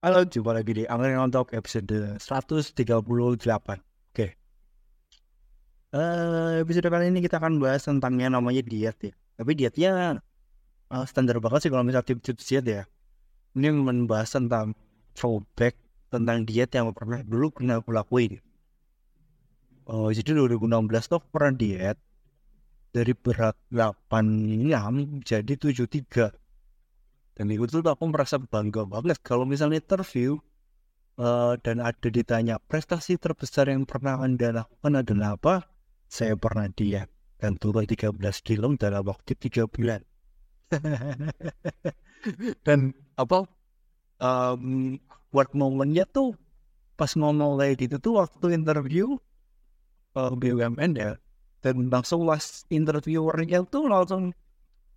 Halo, jumpa lagi di Angin Ngontok episode 138. Oke. Eh, episode kali ini kita akan bahas tentang yang namanya diet ya. Tapi dietnya uh, standar banget sih kalau misalnya tips-tips diet ya. Ini membahas tentang throwback tentang diet yang pernah dulu pernah aku lakuin. Oh, jadi 2016 tuh pernah diet dari berat 86 jadi 73 dan itu tuh aku merasa bangga banget kalau misalnya interview uh, dan ada ditanya prestasi terbesar yang pernah anda lakukan adalah apa? Saya pernah diet dan turun 13 kilo dalam waktu 3 bulan. Dan apa um, buat momennya tuh pas ngomong kayak gitu tuh waktu interview uh, BUMN ya dan langsung was interviewernya tuh langsung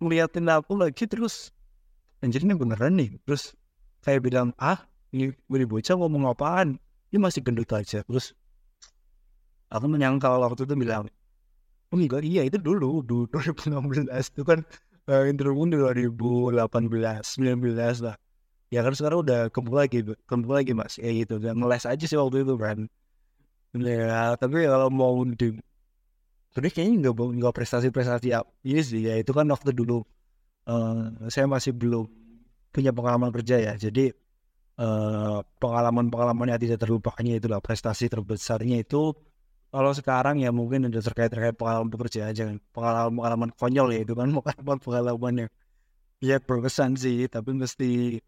ngeliatin aku lagi terus anjir ini beneran nih terus saya bilang ah ini gue bocah ngomong apaan? Ini masih gendut aja terus aku menyangka waktu itu bilang oh enggak iya itu dulu dulu 2016 itu kan uh, interview 2018 19 lah. Ya kan sekarang udah kembali lagi kembali lagi mas ya gitu. Dan ngeles aja sih waktu itu kan. Ya tapi kalau mau di tapi kayaknya nggak nggak prestasi-prestasi ini sih ya itu kan waktu dulu uh, saya masih belum punya pengalaman kerja ya. Jadi uh, pengalaman-pengalaman yang tidak terlupakannya itulah prestasi terbesarnya itu kalau sekarang ya mungkin ada terkait terkait pengalaman bekerja aja pengalaman pengalaman konyol ya itu kan pengalaman pengalaman yang ya berkesan sih tapi mesti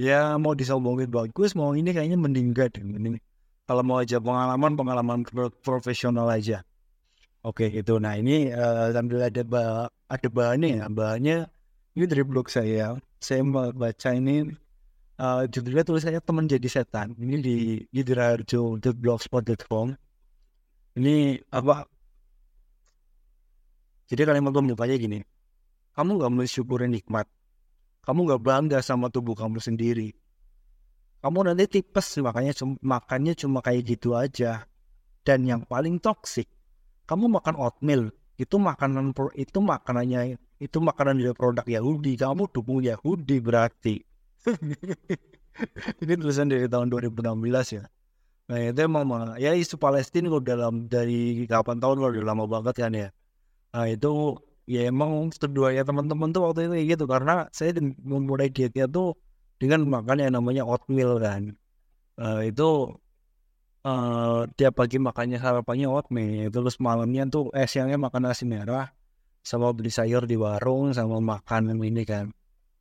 ya mau disombongin bagus mau ini kayaknya mending gak ini kalau mau aja pengalaman pengalaman profesional aja oke itu nah ini uh, sambil ada bah ada bahannya ya bahannya ini dari blog saya. Saya baca ini uh, judulnya tulisannya teman jadi setan ini di blogspot.com ini apa? Jadi kalimat pembukanya gini. Kamu gak mensyukuri nikmat. Kamu gak bangga sama tubuh kamu sendiri. Kamu nanti tipes makanya makannya cuma kayak gitu aja. Dan yang paling toksik kamu makan oatmeal. Itu makanan itu makanannya itu makanan dari produk Yahudi. Kamu dukung Yahudi berarti. Ini tulisan dari tahun 2016 ya. Nah itu emang ya isu Palestina kalau dalam dari kapan tahun kalau udah lama banget kan ya. Nah itu ya emang kedua ya teman-teman tuh waktu itu gitu. Karena saya memulai dietnya tuh dengan makan yang namanya oatmeal kan. Uh, itu uh, tiap pagi makannya sarapannya oatmeal. Terus malamnya tuh eh siangnya makan nasi merah sama beli sayur di warung sama makan ini kan.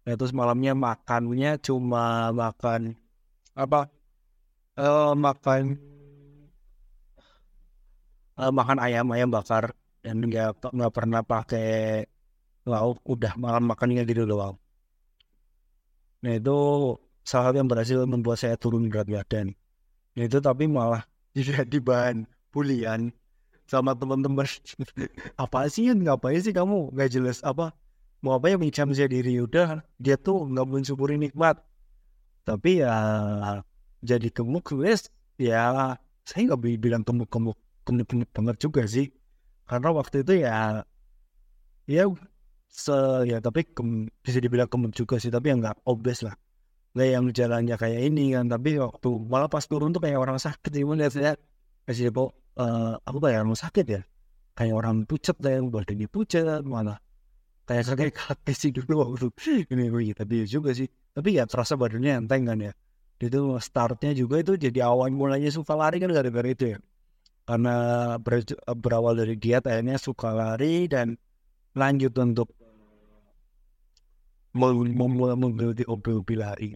Nah, terus malamnya makannya cuma makan apa uh, makan uh, makan ayam ayam bakar. Dan nggak nggak pernah pakai lauk. Udah malam makannya gitu doang. Nah itu salah satu yang berhasil membuat saya turun berat badan. Nah, itu tapi malah jadi bahan bulian sama teman-teman. Apa sih kan ngapain sih kamu? Nggak jelas apa? Mau apa yang mencam saya diri? Udah dia tuh nggak mensyukuri nikmat. Tapi ya jadi gemuk wes. Ya saya nggak bilang gemuk gemuk gemuk gemuk banget juga sih. Karena waktu itu ya ya se ya tapi gem, bisa dibilang gemuk juga sih tapi yang nggak obes lah. Nggak yang jalannya kayak ini kan tapi waktu malah pas turun tuh kayak orang sakit sih lihat kasih po uh, aku kayak orang sakit ya. Kayak orang pucat yang badannya pucat mana kayak kakek kakek sih dulu waktu ini. Ini tapi juga sih. Tapi ya terasa badannya enteng kan ya. Itu startnya juga itu jadi awal mulanya suka lari kan gara-gara itu ya. Karena ber, berawal dari diet akhirnya suka lari dan lanjut untuk menggeluti hobi-hobi lari.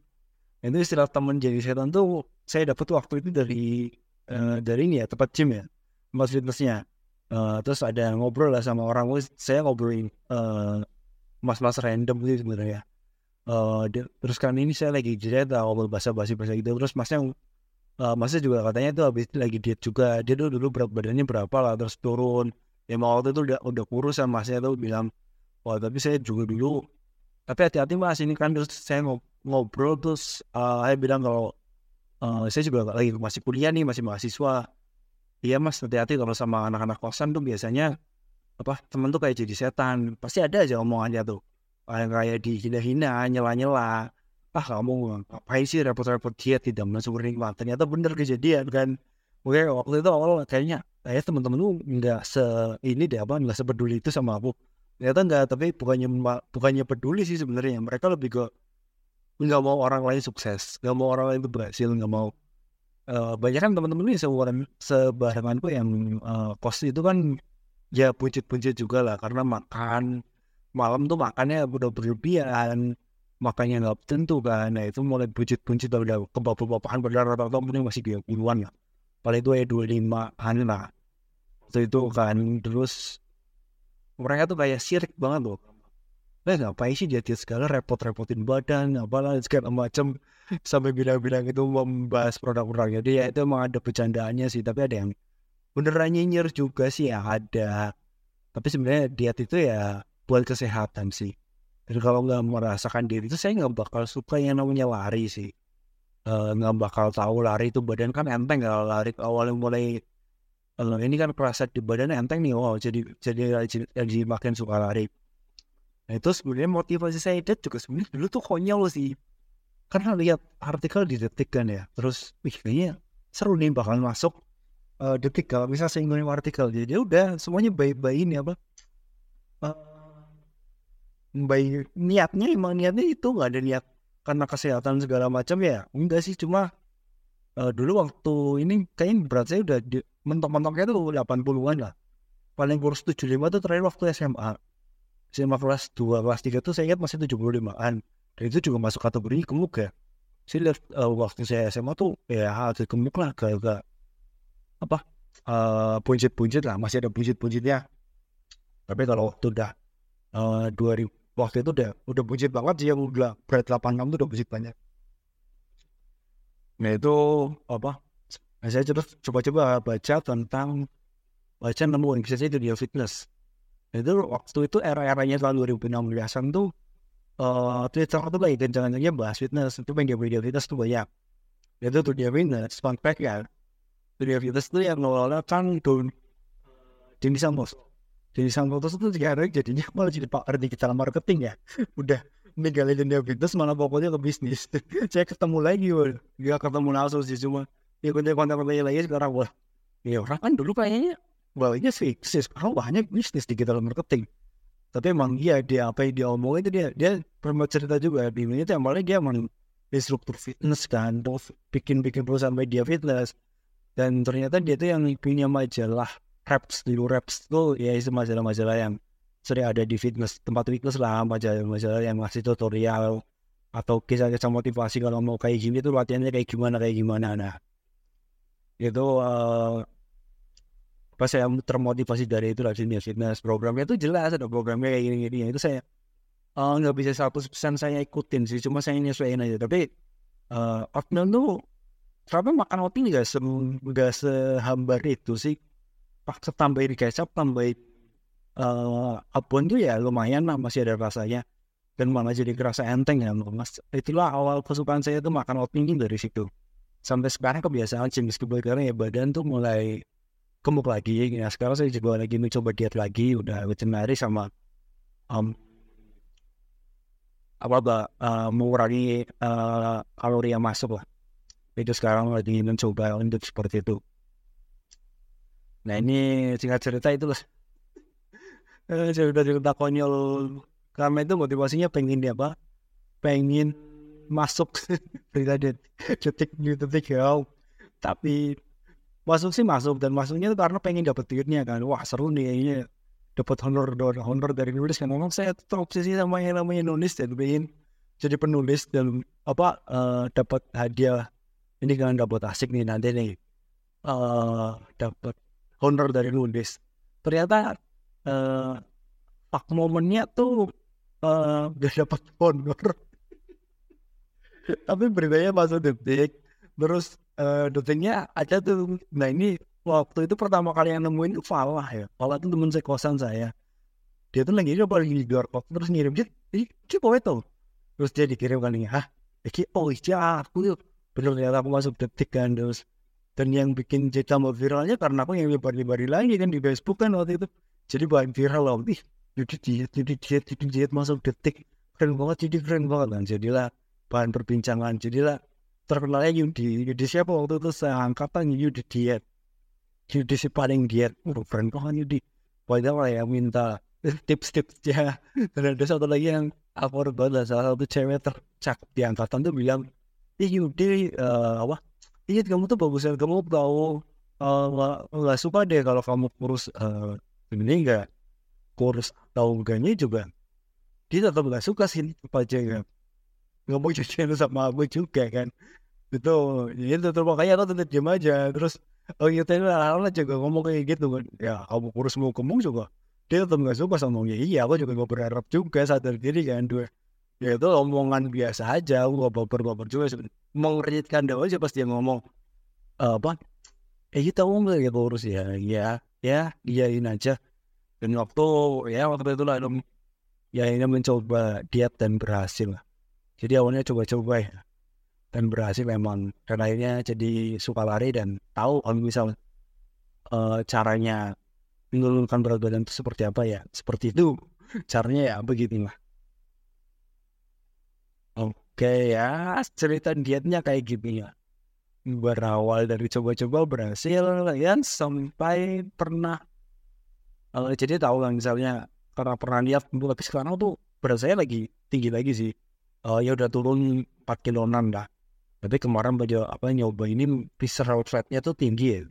Itu istilah teman jadi setan tuh saya dapat waktu itu dari uh, dari ini ya tempat gym ya tempat fitnessnya. Uh, terus ada ngobrol lah sama orang saya ngobrolin uh, mas-mas random gitu sebenarnya. Uh, terus kan ini saya lagi cerita ngobrol bahasa basi bahasa gitu. Terus masnya uh, masnya juga katanya itu habis lagi diet juga. Dia tuh dulu berat badannya berapa lah terus turun. Ya waktu itu udah udah kurus sama masnya tuh bilang wah tapi saya juga dulu. Tapi hati-hati mas ini kan terus saya ngobrol terus uh, saya bilang kalau uh, saya juga lagi masih kuliah nih masih mahasiswa. Iya mas hati-hati kalau sama anak-anak kosan tuh biasanya apa temen tuh kayak jadi setan. Pasti ada aja omongannya tuh. Kayak kayak dihina-hina nyela-nyela. Ah kamu ngapain sih repot-repot diet tidak mensyukuri nikmat? Ternyata bener kejadian kan? Oke waktu itu awal kayaknya kayak teman-teman lu nggak se ini deh apa nggak sepeduli itu sama aku. Ternyata nggak tapi bukannya bukannya peduli sih sebenarnya. Mereka lebih ke nggak mau orang lain sukses nggak mau orang lain itu berhasil nggak mau. Uh, banyak kan teman-teman ini sebarangan sebaranganku yang uh, kos itu kan ya puncit-puncit juga lah karena makan malam tuh makannya udah berlebihan makannya nggak tentu kan. Nah itu mulai puncit-puncit udah kebab-kebapan padahal rata-rata masih dua puluhan lah. Paling itu ya dua lima an lah. Waktu itu kan terus mereka tuh kayak sirik banget loh Eh ngapain sih dia segala repot-repotin badan apalah segala macam sampai bilang-bilang itu membahas produk-produknya dia itu emang ada bercandaannya sih. Tapi ada yang beneran nyinyir juga sih ya ada. Tapi sebenarnya diet itu ya buat kesehatan sih. Dan kalau nggak merasakan diri itu saya nggak bakal suka yang namanya lari sih. Eh, nggak uh, bakal tahu lari itu badan kan enteng kalau lari. Awalnya mulai uh, ini kan kerasa di badan enteng nih wow jadi jadi jadi makin suka lari nah itu sebenarnya motivasi saya itu juga sebenarnya dulu tuh konyol sih. Karena lihat artikel di detik kan ya terus wih kayaknya seru nih bakal masuk uh, detik kalau bisa ngomongin artikel. Jadi ya udah semuanya baik-baik ini apa? Uh, baik niatnya emang niatnya itu nggak ada niat karena kesehatan segala macam ya enggak sih cuma uh, dulu waktu ini kayaknya berat saya udah mentok-mentoknya tuh 80-an lah. Paling kurus 75 tuh terakhir waktu SMA SMA kelas 2 kelas 3 tuh saya ingat masih 75-an dan itu juga masuk kategori gemuk ya. Saya lihat uh, waktu saya SMA tuh ya agak gemuk lah agak apa uh, puncit-puncit lah masih ada puncit-puncitnya. Tapi kalau waktu udah uh, 2000 waktu itu udah udah buncit banget sih yang udah berat 86 tuh udah buncit banyak. Nah itu apa saya terus coba-coba baca tentang baca nemu organisasi dunia fitness. nah, itu waktu itu era-eranya tahun 2016an tuh uh, Twitter tuh lagi kencang-kencangnya bahas fitness. Itu media media fitness tuh banyak. Itu dunia fitness fun fact ya. Dunia fitness tuh yang ngelola kan Don Samos jadi sang fotos itu sekarang jadinya malah jadi di dalam marketing ya. Udah ninggalin dunia bisnis malah pokoknya ke bisnis. Saya ketemu lagi gak ketemu langsung sih cuma ikutin konten-kontennya lagi sekarang wah ya orang kan dulu kayaknya bawahnya sih sekarang banyak bisnis di dalam marketing. Tapi emang iya dia apa yang dia omongin itu dia dia pernah cerita juga di ini tuh awalnya dia emang instruktur fitness kan terus bikin bikin perusahaan media fitness. Dan ternyata dia tuh yang punya majalah Raps dulu Raps tuh ya itu majalah-majalah yang sering ada di fitness tempat fitness lah majalah-majalah yang ngasih tutorial atau kisah-kisah motivasi kalau mau kayak gini tuh latihannya kayak gimana kayak gimana. Nah itu uh, pas saya termotivasi dari itu lah dunia fitness programnya tuh jelas ada programnya kayak gini gini itu saya eh, nggak uh, bisa satu persen saya ikutin sih cuma saya nyesuaiin aja. Tapi uh, oatmeal tuh kenapa makan oatmeal nggak se nggak sehambar itu sih? Paksa tambahin kecap tambahin uh, abon tuh ya lumayan lah masih ada rasanya. Dan malah jadi kerasa enteng ya mas. Itulah awal kesukaan saya tuh makan oatmeal dari situ. Sampai sekarang kebiasaan jenis karena ya badan tuh mulai gemuk lagi. Ya sekarang saya juga lagi mencoba diet lagi. Udah veterinary sama um, apa uh, mengurangi uh, kalori yang masuk lah. Itu sekarang lagi mencoba untuk seperti itu. Nah ini singkat cerita itu lah. Eh, cerita cerita konyol. Karena itu motivasinya pengen dia apa? Pengen masuk. Berita detik detik ya. Tapi masuk sih masuk dan masuknya itu karena pengen dapet duitnya kan. Wah seru nih ini dapat honor honor dari nulis kan. Memang saya terobsesi sama yang namanya nulis dan pengen jadi penulis dan apa uh, dapat hadiah. Ini kan dapat asik nih nanti nih. Uh, dapat honor dari nulis. Ternyata uh, pak momennya tuh uh, gak dapat honor. Tapi beritanya masuk detik. Terus uh, detiknya aja tuh. Nah ini waktu itu pertama kali yang nemuin Falah ya. Falah itu temen kosan saya. Dia tuh lagi dia lagi di luar kok terus ngirim dia ini coba itu terus dia dikirim kali hah? Iki oh iya aku yuk. Bener ternyata aku masuk detik kan terus. Dan yang bikin jadi tambah viralnya karena aku yang lebar-lebar lagi kan di Facebook kan waktu itu. Jadi bahan viral loh. Ih jadi diet jadi diet jadi diet masuk detik. Keren banget jadi keren banget kan. Jadilah bahan perbincangan jadilah terkenalnya Yudi. Yudi siapa waktu itu? Seangkatan Yudi diet. Yudi si paling diet. Oh keren kan Yudi. Padahal ya minta tips-tips ya dan ada satu lagi yang aku banget salah satu cewek tercakap di angkatan tuh bilang ih Yudi uh, apa? Iya kamu tuh bagus kamu tahu uh, nggak suka deh kalau kamu kurus uh, ini enggak kurus atau enggaknya juga. Dia tetap nggak suka sih apa aja nggak mau jajan sama aku juga kan. Itu ya itu terus makanya aku tetap diam aja. Terus oh iya tadi lah juga ngomong kayak gitu kan. Ya kamu kurus mau kemung juga? Dia tetap nggak suka sama ya iya aku juga gak berharap juga sadar diri kan dua. Ya itu omongan biasa aja aku gak baper-baper juga mengeritkan dia aja pas dia ngomong apa? Eh kita ngomong ya kurus ya? Ya ya iyain aja. Dan waktu ya waktu itu lah ya ini mencoba diet dan berhasil jadi awalnya coba-coba ya. Dan berhasil memang dan akhirnya jadi suka lari dan tahu kalau misal uh, caranya menurunkan berat badan itu seperti apa ya. Seperti itu caranya ya beginilah oke ya cerita dietnya kayak gini ya. Berawal dari coba-coba berhasil ya sampai pernah uh, jadi tahu kan misalnya karena pernah lihat tapi sekarang tuh berat saya lagi tinggi lagi sih uh, ya udah turun 4 kiloan dah. Tapi kemarin pada apa nyoba ini visceral fatnya tuh tinggi ya?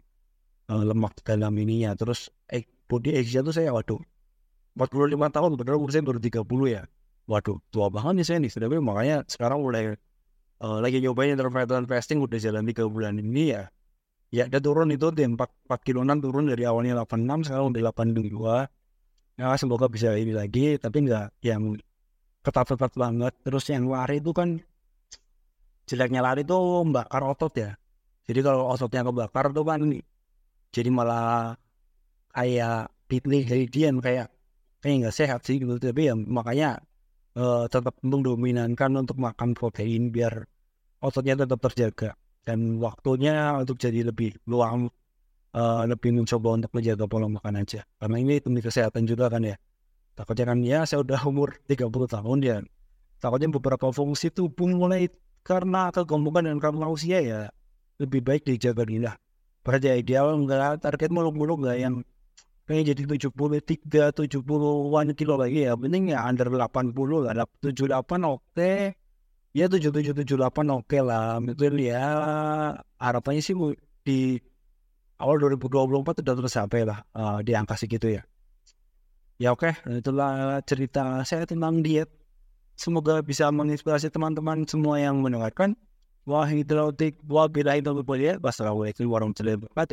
Uh, lemak dalam ininya. Terus eh, body age tuh saya waduh 45 tahun bener umur saya baru 30 ya. Waduh tua banget nih saya nih. Tapi makanya sekarang mulai uh, lagi nyobain intermittent fasting udah jalan 3 bulan ini ya. Ya udah turun itu deh 4, 4 kiloan turun dari awalnya 86 sekarang udah 82 ya semoga bisa ini lagi tapi enggak yang ketat-ketat banget. Terus yang lari itu kan jeleknya lari itu membakar otot ya. Jadi kalau ototnya kebakar tuh kan jadi malah kayak pitli dian kayak kayak nggak sehat sih gitu. Tapi ya makanya uh, tetap mendominankan untuk makan protein biar ototnya tetap terjaga. Dan waktunya untuk jadi lebih luang uh, lebih mencoba untuk menjaga pola makan aja. Karena ini demi kesehatan juga kan ya takutnya kan ya saya udah umur 30 tahun ya. Takutnya beberapa fungsi tubuh mulai karena kegembukan dan karena usia ya. Lebih baik dijaga dulu lah. Pada ideal enggak target muluk-muluk enggak yang pengen jadi 73 70-an kilo lagi ya. Penting ya under 80 lah. 78 oke. Okay. ya 77 78 oke okay lah. Itu ya. Harapannya sih di awal 2024 sudah tercapai lah uh, di angka segitu ya. Ya oke, okay. itulah cerita saya tentang diet. Semoga bisa menginspirasi teman-teman semua yang mendengarkan. Wah, itu wabillahi taufiq wal hidayah. Wassalamualaikum warahmatullahi wabarakatuh.